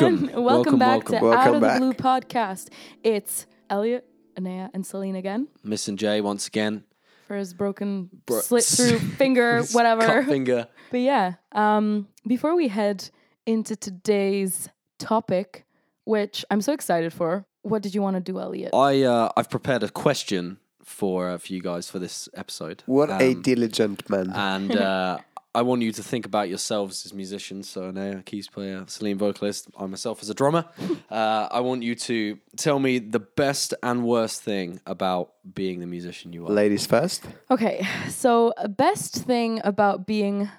Welcome. Welcome, Welcome, back welcome. to Welcome Out of back. the Blue podcast. It's Elliot, Anaya, and Celine again Miss and Jay once again. for his broken Bro- slit through finger, whatever. Cut finger. But yeah, um, before we head into today's topic, which I'm so excited for, what did you want to do, Elliot? I uh, I've prepared a question for uh, for you guys for this episode. What a Um, diligent man. and uh, I want you to think about yourselves as musicians. So, Anaya, keys player, Celine, vocalist, I myself as a drummer. Uh, I want you to tell me the best and worst thing about being the musician you are. Ladies first. Okay, so uh, best thing about being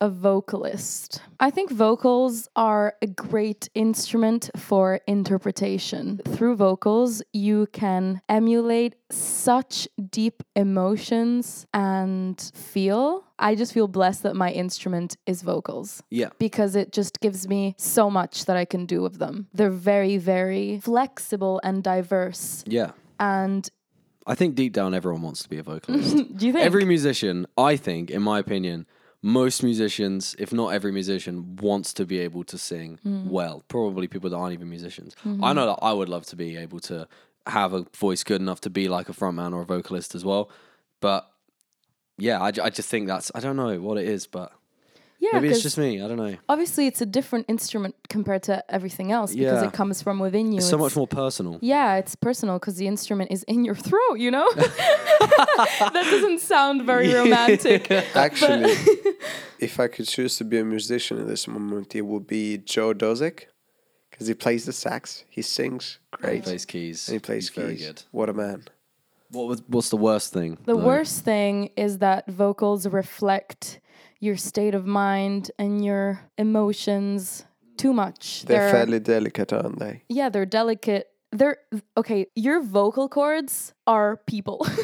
a vocalist. I think vocals are a great instrument for interpretation. Through vocals, you can emulate such deep emotions and feel. I just feel blessed that my instrument is vocals Yeah, because it just gives me so much that I can do with them. They're very, very flexible and diverse. yeah. And I think deep down everyone wants to be a vocalist. do you think? every musician, I think, in my opinion, most musicians, if not every musician, wants to be able to sing hmm. well. Probably people that aren't even musicians. Hmm. I know that I would love to be able to have a voice good enough to be like a frontman or a vocalist as well. But yeah, I, I just think that's, I don't know what it is, but yeah, maybe it's 'cause- just me. I don't know. obviously it's a different instrument compared to everything else because Yeah. it comes from within you. It's so much more personal. Yeah, it's personal because the instrument is in your throat, you know? that doesn't sound very romantic. Actually, if I could choose to be a musician in this moment, it would be Joe Dozick. Because he plays the sax, he sings great. He great, plays keys. and he plays He's very keys. good. What a man. What was, what's the worst thing? The though? worst thing is that vocals reflect your state of mind and your emotions too much. They're, fairly delicate, aren't they? yeah, they're delicate. They're okay. Your vocal cords are people.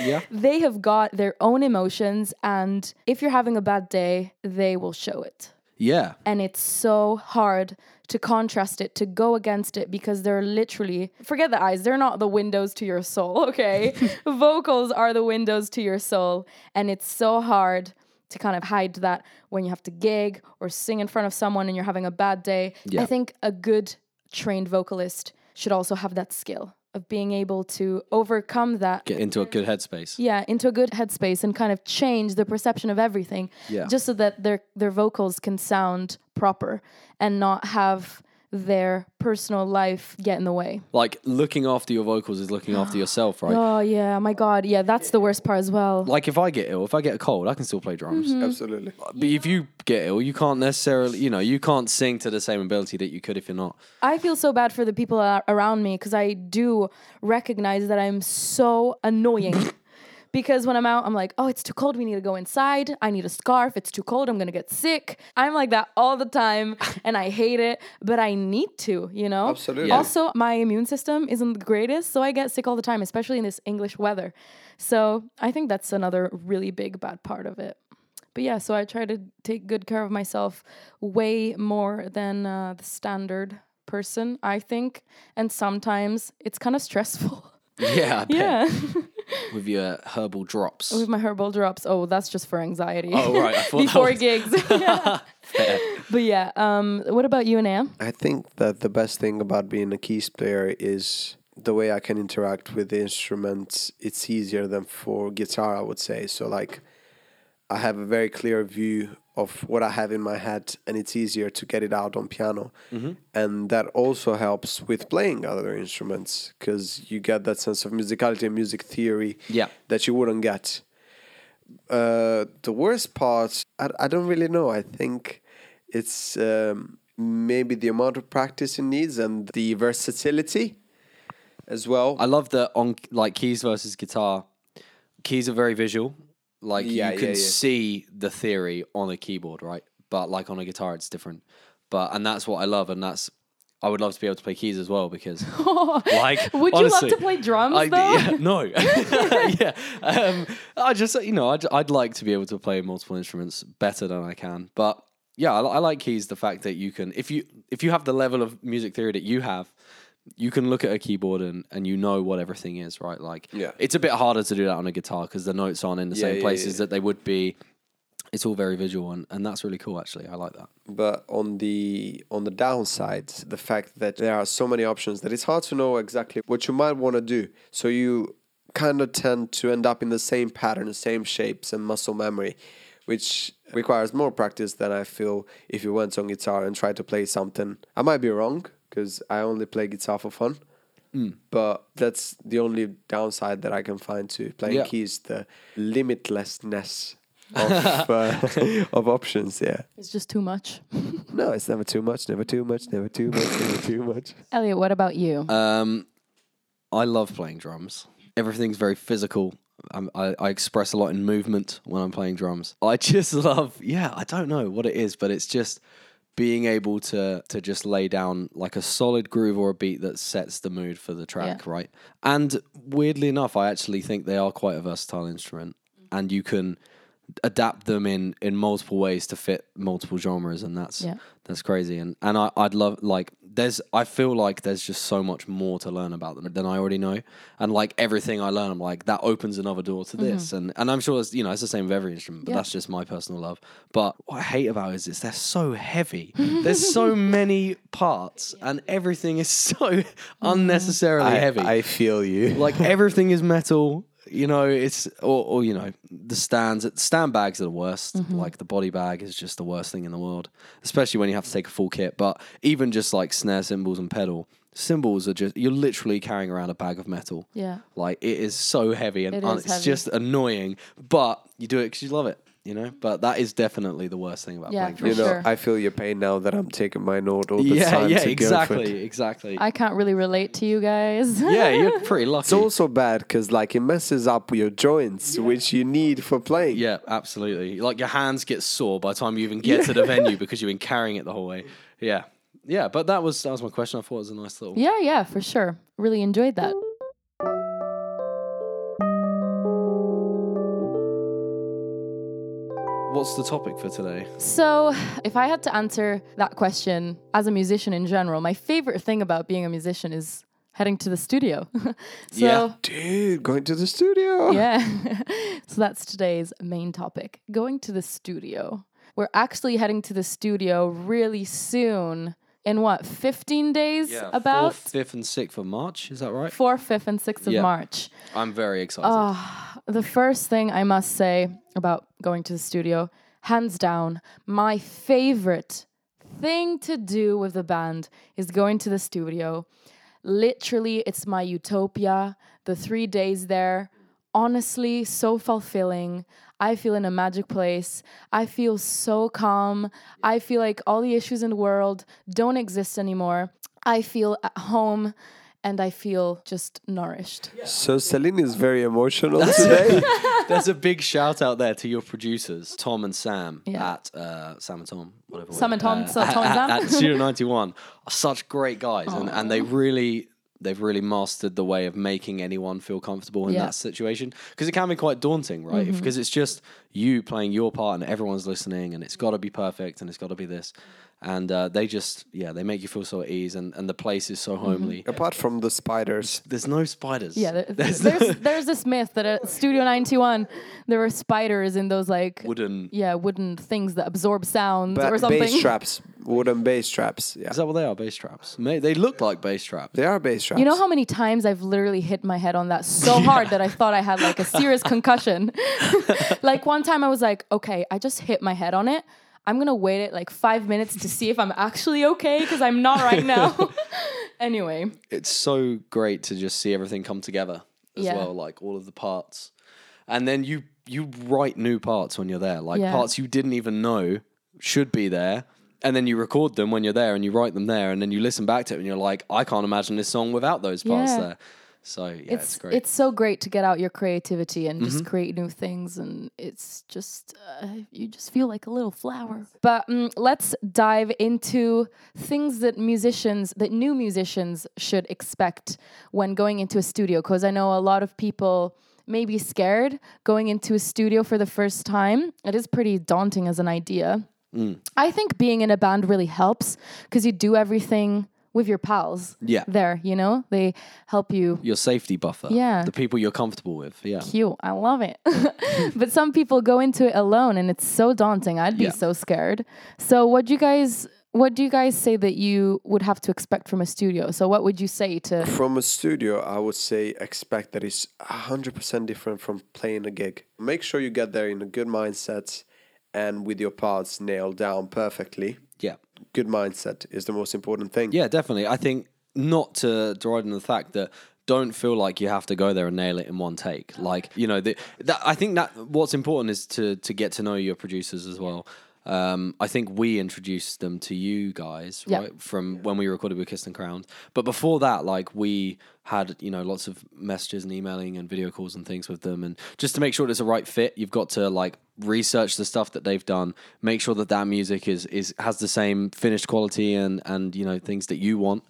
Yeah. they have got their own emotions, and if you're having a bad day, they will show it. Yeah. And it's so hard to contrast it, to go against it, because they're literally, forget the eyes, they're not the windows to your soul, okay? Vocals are the windows to your soul. And it's so hard to kind of hide that when you have to gig or sing in front of someone and you're having a bad day. Yeah. I think a good trained vocalist should also have that skill of being able to overcome that Get into a good headspace. yeah into a good headspace and kind of change the perception of everything Yeah. just so that their their vocals can sound proper and not have their personal life get in the way Like looking after your vocals is looking after yourself, right? oh yeah my god yeah that's the worst part as well Like if I get ill, if I get a cold, I can still play drums. Mm-hmm. Absolutely. But if you get ill, you can't necessarily, you know, you can't sing to the same ability that you could if you're not. i feel so bad for the people a- around me because i do recognize that i'm so annoying Because when I'm out, I'm like, oh, it's too cold. We need to go inside. I need a scarf. It's too cold. I'm going to get sick. I'm like that all the time and I hate it, but I need to, you know? Absolutely. Yeah. Also, my immune system isn't the greatest, so I get sick all the time, especially in this English weather. So I think that's another really big bad part of it. But yeah, so I try to take good care of myself way more than uh, the standard person, I think. And sometimes it's kind of stressful. Yeah, I yeah. With your herbal drops. With my herbal drops. Oh, that's just for anxiety. Oh, right. I thought Before was- gigs. Yeah. But yeah, um, what about you and Am? I think that the best thing about being a keys player is the way I can interact with the instruments. It's easier than for guitar, I would say. So, like, I have a very clear view of what I have in my head, and it's easier to get it out on piano. And that also helps with playing other instruments because you get that sense of musicality and music theory Yeah. that you wouldn't get. Uh, the worst part, I, I don't really know. I think it's um, maybe the amount of practice it needs and the versatility as well. I love that on like keys versus guitar. Keys are very visual. Like Yeah, you can yeah, yeah. see the theory on a keyboard, right? But like on a guitar, it's different. But and that's what I love, and that's I would love to be able to play keys as well because like Would honestly, you love to play drums I, though? yeah, no, yeah. Um, I just you know I'd, I'd like to be able to play multiple instruments better than I can, but yeah, I, I like keys. The fact that you can if you if you have the level of music theory that you have, you can look at a keyboard and, and you know what everything is, right? Like, Yeah. it's a bit harder to do that on a guitar because the notes aren't in the Yeah, same yeah, places yeah. that they would be it's all very visual and, and that's really cool actually. I like that. But on the on the downside, the fact that there are so many options that it's hard to know exactly what you might want to do. So you kind of tend to end up in the same pattern, the same shapes and muscle memory, which requires more practice than I feel if you went on guitar and tried to play something. I might be wrong because I only play guitar for fun. But that's the only downside that I can find to playing Yeah. keys, the limitlessness of, uh, of options. Yeah. It's just too much. No, it's never too much, never too much, never too much, never too much. Elliot, what about you? Um, I love playing drums. Everything's very physical. I'm, I, I express a lot in movement when I'm playing drums. I just love, yeah, I don't know what it is, but it's just being able to to just lay down like a solid groove or a beat that sets the mood for the track, Yeah. right? And weirdly enough, I actually think they are quite a versatile instrument, and you can adapt them in in multiple ways to fit multiple genres, and that's Yeah. that's crazy. And and I, I'd love like there's I feel like there's just so much more to learn about them than I already know. And like everything I learn, I'm like that opens another door to this. Mm-hmm. And and I'm sure it's you know it's the same with every instrument, but Yeah. that's just my personal love. But what I hate about it is, is they're so heavy. there's so many parts, and everything is so mm-hmm. unnecessarily I, heavy I feel you. like everything is metal you know it's or, or you know the stands stand bags are the worst. Mm-hmm. Like the body bag is just the worst thing in the world especially when you have to take a full kit. But even just like snare cymbals and pedal cymbals are just you're literally carrying around a bag of metal. Yeah. like it is so heavy and It un- it's heavy. just annoying but you do it because you love it you know but that is definitely the worst thing about Yeah, playing for you drums know, sure. I feel your pain now that I'm taking my note all the yeah time. yeah to go for it. exactly exactly I can't really relate to you guys. yeah you're pretty lucky It's also bad because like it messes up your joints, which you need for playing. Yeah, absolutely. Like your hands get sore by the time you even get to the venue because you've been carrying it the whole way. Yeah, yeah. But that was that was my question. I thought it was a nice little. yeah, yeah, for sure. Really enjoyed that. What's the topic for today? So, if I had to answer that question as a musician in general, my favorite thing about being a musician is heading to the studio. so, Yeah. Dude, going to the studio. yeah. so that's today's main topic. Going to the studio. We're actually heading to the studio really soon. In what, 15 days? yeah, about fourth, fifth, and sixth of March. Is that right? 4th, 5th, and 6th of Yeah. March. I'm very excited. Ah. The first thing I must say about going to the studio, hands down, my favorite thing to do with the band is going to the studio. Literally, it's my utopia. The three days there, honestly, so fulfilling. I feel in a magic place. I feel so calm. I feel like all the issues in the world don't exist anymore. I feel at home and I feel just nourished. So Celine is very emotional today. There's a big shout out there to your producers, Tom and Sam Yeah. at uh, Sam and Tom, whatever. Sam and Tom, uh, so Tom and at, Sam? at Studio 91 are such great guys, and, and they really they've really mastered the way of making anyone feel comfortable in Yeah. Mm-hmm. that situation because it can be quite daunting, right? If- Because it's just you playing your part and everyone's listening, and it's got to be perfect and it's got to be this. And uh, they just, yeah, they make you feel so at ease, and, and the place is so homely. Apart from the spiders. There's no spiders. Yeah, there, there's, there's no there's this myth that at Studio 91 there were spiders in those like wooden. yeah wooden things that absorb sounds Ba- or something. bass traps, wooden bass traps. Yeah, Is that what they are? Bass traps. May, they look like bass traps. they are bass traps. You know how many times I've literally hit my head on that so hard that I thought I had like a serious concussion. like one time I was like, okay, I just hit my head on it. I'm gonna wait it like five minutes to see if I'm actually okay because I'm not right now. anyway, it's so great to just see everything come together as Yeah. well, like all of the parts. And then you you write new parts when you're there, like Yeah. parts you didn't even know should be there. And then you record them when you're there and you write them there and then you listen back to it and you're like, I can't imagine this song without those parts Yeah. there. So yeah, it's, it's great. it's so great to get out your creativity and Mm-hmm. just create new things and it's just uh, you just feel like a little flower but mm, let's dive into things that musicians that new musicians should expect when going into a studio because i know a lot of people may be scared going into a studio for the first time it is pretty daunting as an idea Mm. I think being in a band really helps because you do everything with your pals. Yeah. There, you know, they help you. Your safety buffer. Yeah. The people you're comfortable with. Yeah. Cute. I love it. but some people go into it alone and it's so daunting. I'd be Yeah. so scared. So what do you guys what do you guys say that you would have to expect from a studio? So what would you say to From a studio, I would say expect that it's 100% different from playing a gig. Make sure you get there in a good mindset and with your parts nailed down perfectly. Yeah. Good mindset is the most important thing. Yeah, definitely. I think not to to ride on the fact that don't feel like you have to go there and nail it in one take. Like you know, the, that I think that what's important is to to get to know your producers as well. Um, I think we introduced them to you guys, Yeah. right, from when we recorded with Kissed and Crowned. But before that, like we had, you know, lots of messages and emailing and video calls and things with them, and just to make sure it's a right fit, you've got to like research the stuff that they've done, make sure that that music is is has the same finished quality and and you know things that you want,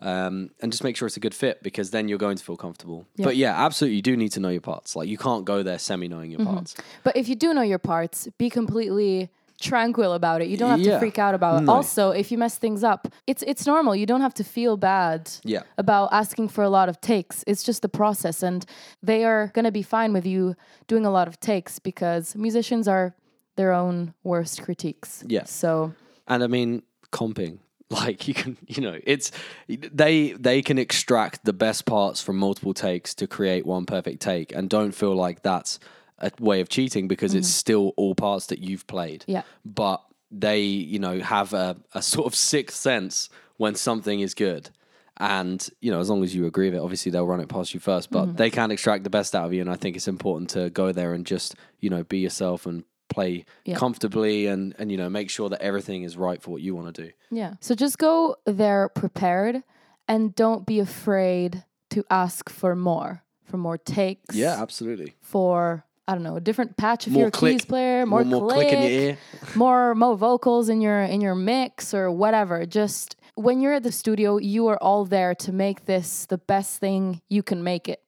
um, and just make sure it's a good fit because then you're going to feel comfortable. But yeah, absolutely, you do need to know your parts. Like you can't go there semi knowing your parts. But if you do know your parts, be completely tranquil about it. You don't have to freak out about it. No. Also, if you mess things up, it's it's normal. You don't have to feel bad Yeah. about asking for a lot of takes. It's just the process and they are going to be fine with you doing a lot of takes because musicians are their own worst critiques. Yeah. So, And I mean, comping. Like you can, you know, it's they they can extract the best parts from multiple takes to create one perfect take, and don't feel like that's a way of cheating because it's mm-hmm. still all parts that you've played. Yeah. But they, you know, have a, a sort of sixth sense when something is good. And, you know, as long as you agree with it, obviously they'll run it past you first, but mm-hmm. they can extract the best out of you. And I think it's important to go there and just, you know, be yourself and play Yeah. comfortably and, and, you know, make sure that everything is right for what you want to do. yeah. So just go there prepared and don't be afraid to ask for more, for more takes. Yeah, absolutely. For I don't know, a different patch if More you're a keys player, more, more, more click, click in your ear. more more vocals in your in your mix or whatever. Just when you're at the studio, you are all there to make this the best thing you can make it.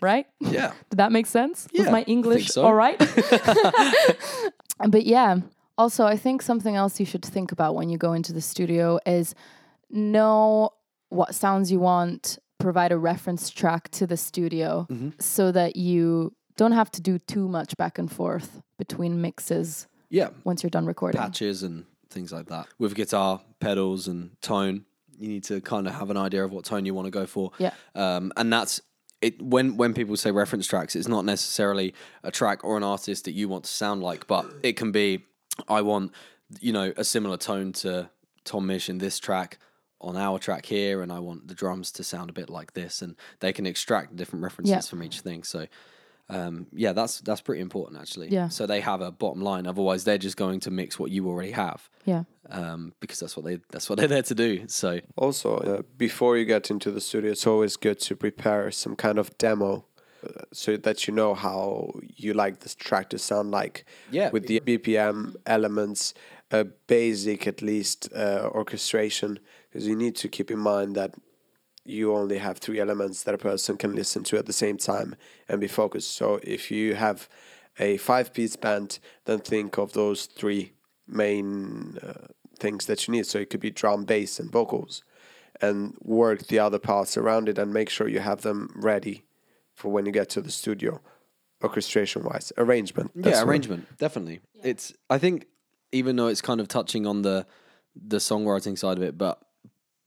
Right? Yeah. Did that make sense? Yeah, my English so. all right? but yeah, also I think something else you should think about when you go into the studio is know what sounds you want, provide a reference track to the studio Mm-hmm. so that you don't have to do too much back and forth between mixes Yeah. once you're done recording. patches and things like that. With guitar, pedals, and tone, you need to kind of have an idea of what tone you want to go for. Yeah. Um, and that's it. When when people say reference tracks, it's not necessarily a track or an artist that you want to sound like, but it can be. I want you know a similar tone to Tom Misch in this track on our track here, and I want the drums to sound a bit like this, and they can extract different references Yeah. from each thing. So. Um, yeah, that's that's pretty important actually. Yeah. So they have a bottom line. Otherwise, they're just going to mix what you already have, Yeah. um, because that's what they that's what they're there to do. So Also, uh, before you get into the studio, it's always good to prepare some kind of demo uh, so that you know how you like this track to sound like. Yeah. With the BPM elements, a basic at least uh, orchestration, because you need to keep in mind that you only have three elements that a person can listen to at the same time and be focused. So if you have a five piece band, then think of those three main uh, things that you need. So it could be drum, bass, and vocals, and work the other parts around it and make sure you have them ready for when you get to the studio, orchestration wise, arrangement. yeah, what- arrangement definitely. It's I think even though it's kind of touching on the the songwriting side of it, but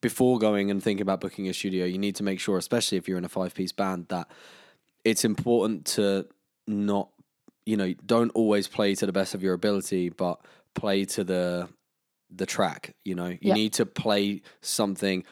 before going and thinking about booking a studio, you need to make sure, especially if you're in a five piece band, that it's important to not you know don't always play to the best of your ability, but play to the the track. You know, you Yeah. need to play something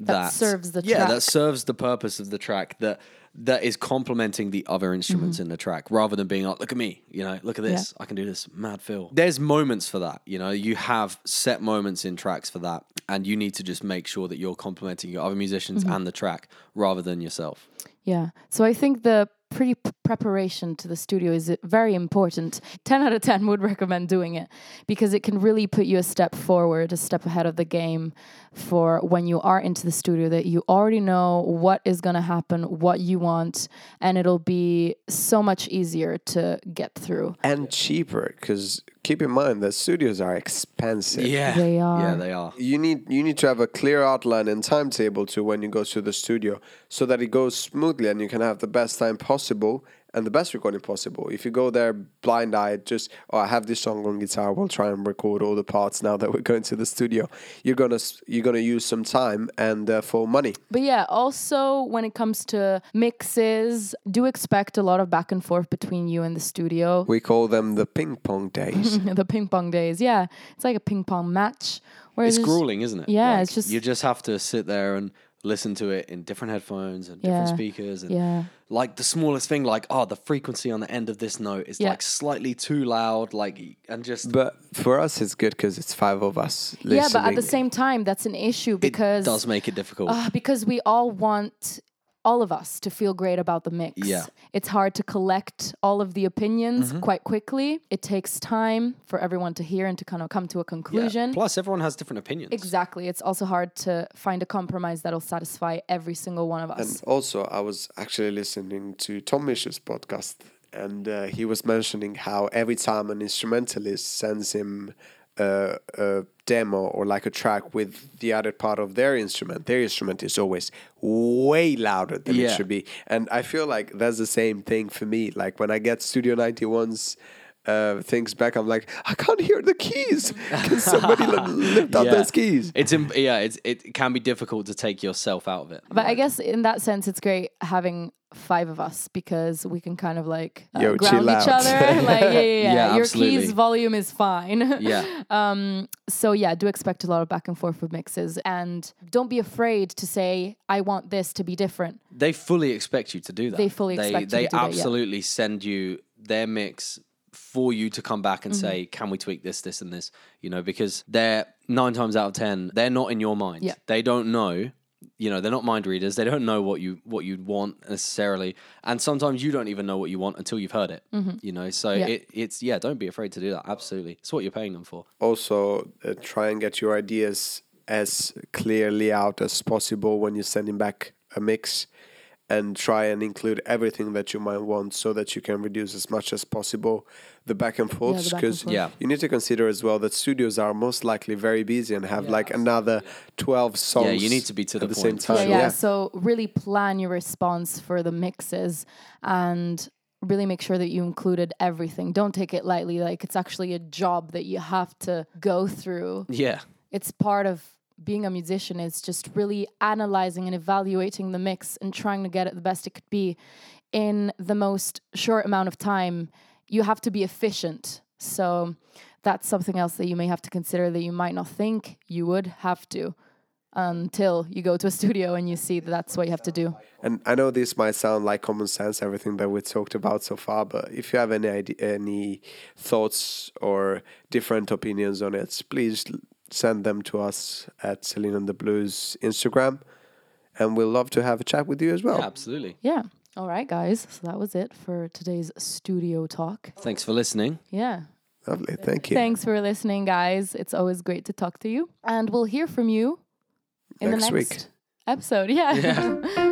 That that, serves the yeah track. that serves the purpose of the track that that is complementing the other instruments Mm-hmm. in the track rather than being like look at me you know look at this i can do this mad feel there's moments for that you know you have set moments in tracks for that and you need to just make sure that you're complementing your other musicians Mm-hmm. and the track rather than yourself Yeah. So I think the pretty p- preparation to the studio is very important. 10 out of 10 would recommend doing it because it can really put you a step forward, a step ahead of the game for when you are into the studio that you already know what is going to happen, what you want, and it'll be so much easier to get through. and cheaper because keep in mind that studios are expensive. Yeah, They are. Yeah, they are. You need you need to have a clear outline and timetable to when you go to the studio so that it goes smoothly and you can have the best time possible and the best recording possible. If you go there blind eyed, just oh I have this song on guitar, we'll try and record all the parts now that we're going to the studio. You're gonna you're gonna use some time and uh, therefore money. But yeah, also when it comes to mixes, do expect a lot of back and forth between you and the studio. We call them the ping pong days. the ping pong days, yeah, it's like a ping pong match. Whereas It's grueling, isn't it? Yeah, Like, it's just- you just have to sit there and listen to it in different headphones and different speakers and Yeah. Like the smallest thing like oh the frequency on the end of this note is Yeah. like slightly too loud like and just but for us it's good because it's five of us listening. Yeah, but at the same time, that's an issue because it does make it difficult Uh, because we all want all of us to feel great about the mix. Yeah. It's hard to collect all of the opinions Mm-hmm. quite quickly. It takes time for everyone to hear and to kind of come to a Yeah. conclusion. plus everyone has different opinions Exactly. It's also hard to find a compromise that'll satisfy every single one of us. And also, I was actually listening to Tom Misch's podcast, and uh, he was mentioning how every time an instrumentalist sends him a, a demo or like a track with the other part of their instrument, their instrument is always way louder than it should be. And I feel like that's the same thing for me. Like when I get Studio 91's uh, things back, I'm like, I can't hear the keys. Can somebody li- lift up Yeah. those keys? it's im- yeah it's it can be difficult to take yourself out of it But I guess in that sense, it's great having five of us because we can kind of like uh, Yo, ground each out. other. like, yeah, yeah, yeah. Yeah, Your absolutely. keys volume is fine. yeah Um, so yeah, do expect a lot of back and forth with mixes, and don't be afraid to say, "I want this to be different." they fully expect you to do that They fully they, expect you they to do that, yeah. absolutely send you their mix for you to come back and Mm-hmm. say can we tweak this this and this you know because they're nine times out of ten they're not in your mind Yeah. they don't know you know they're not mind readers. They don't know what you what you'd want necessarily. And sometimes you don't even know what you want until you've heard it you know? So Mm-hmm. Yeah. it, it's yeah don't be afraid to do that. Absolutely. It's what you're paying them for. Also uh, try and get your ideas as clearly out as possible when you're sending back a mix and try and include everything that you might want so that you can reduce as much as possible the back and forths back and because forth. Yeah. you need to consider as well that studios are most likely very busy and have like another 12 songs Yeah, you need to be to the the same point. time yeah, yeah. So really plan your response for the mixes and really make sure that you included everything. Don't take it lightly. Like it's actually a job that you have to go through. yeah It's part of being a musician is just really analyzing and evaluating the mix and trying to get it the best it could be in the most short amount of time. You have to be efficient. So that's something else that you may have to consider that you might not think you would have to um, until you go to a studio and you see that that's what you have to do. And I know this might sound like common sense, everything that we talked about so far, but if you have any idea, any thoughts or different opinions on it, please send them to us at Celine and the Blues Instagram, and we'll love to have a chat with you as well. yeah absolutely Yeah. All right, guys. So that was it for today's studio talk. thanks for listening Yeah. Lovely, thank you. Thanks for listening, guys. It's always great to talk to you. And we'll hear from you in Next the week. next episode. Yeah.